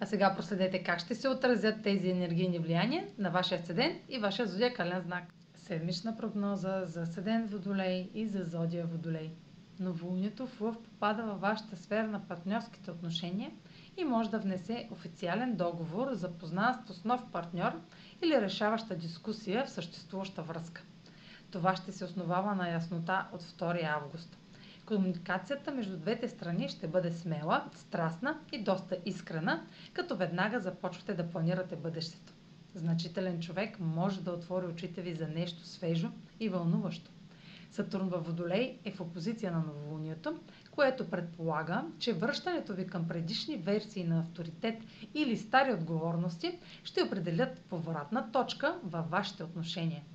А сега проследете как ще се отразят тези енергийни влияния на вашия седен и вашия зодиакален знак. Седмична прогноза за седен Водолей и за зодия Водолей. Новолунието в Лъв попада във вашата сфера на партньорските отношения и може да внесе официален договор за познанство с нов партньор или решаваща дискусия в съществуваща връзка. Това ще се основава на яснота от 2 август. Комуникацията между двете страни ще бъде смела, страстна и доста искрена, като веднага започвате да планирате бъдещето. Значителен човек може да отвори очите ви за нещо свежо и вълнуващо. Сатурн във Водолей е в опозиция на новолунието, което предполага, че връщането ви към предишни версии на авторитет или стари отговорности ще определят повратна точка във вашите отношения –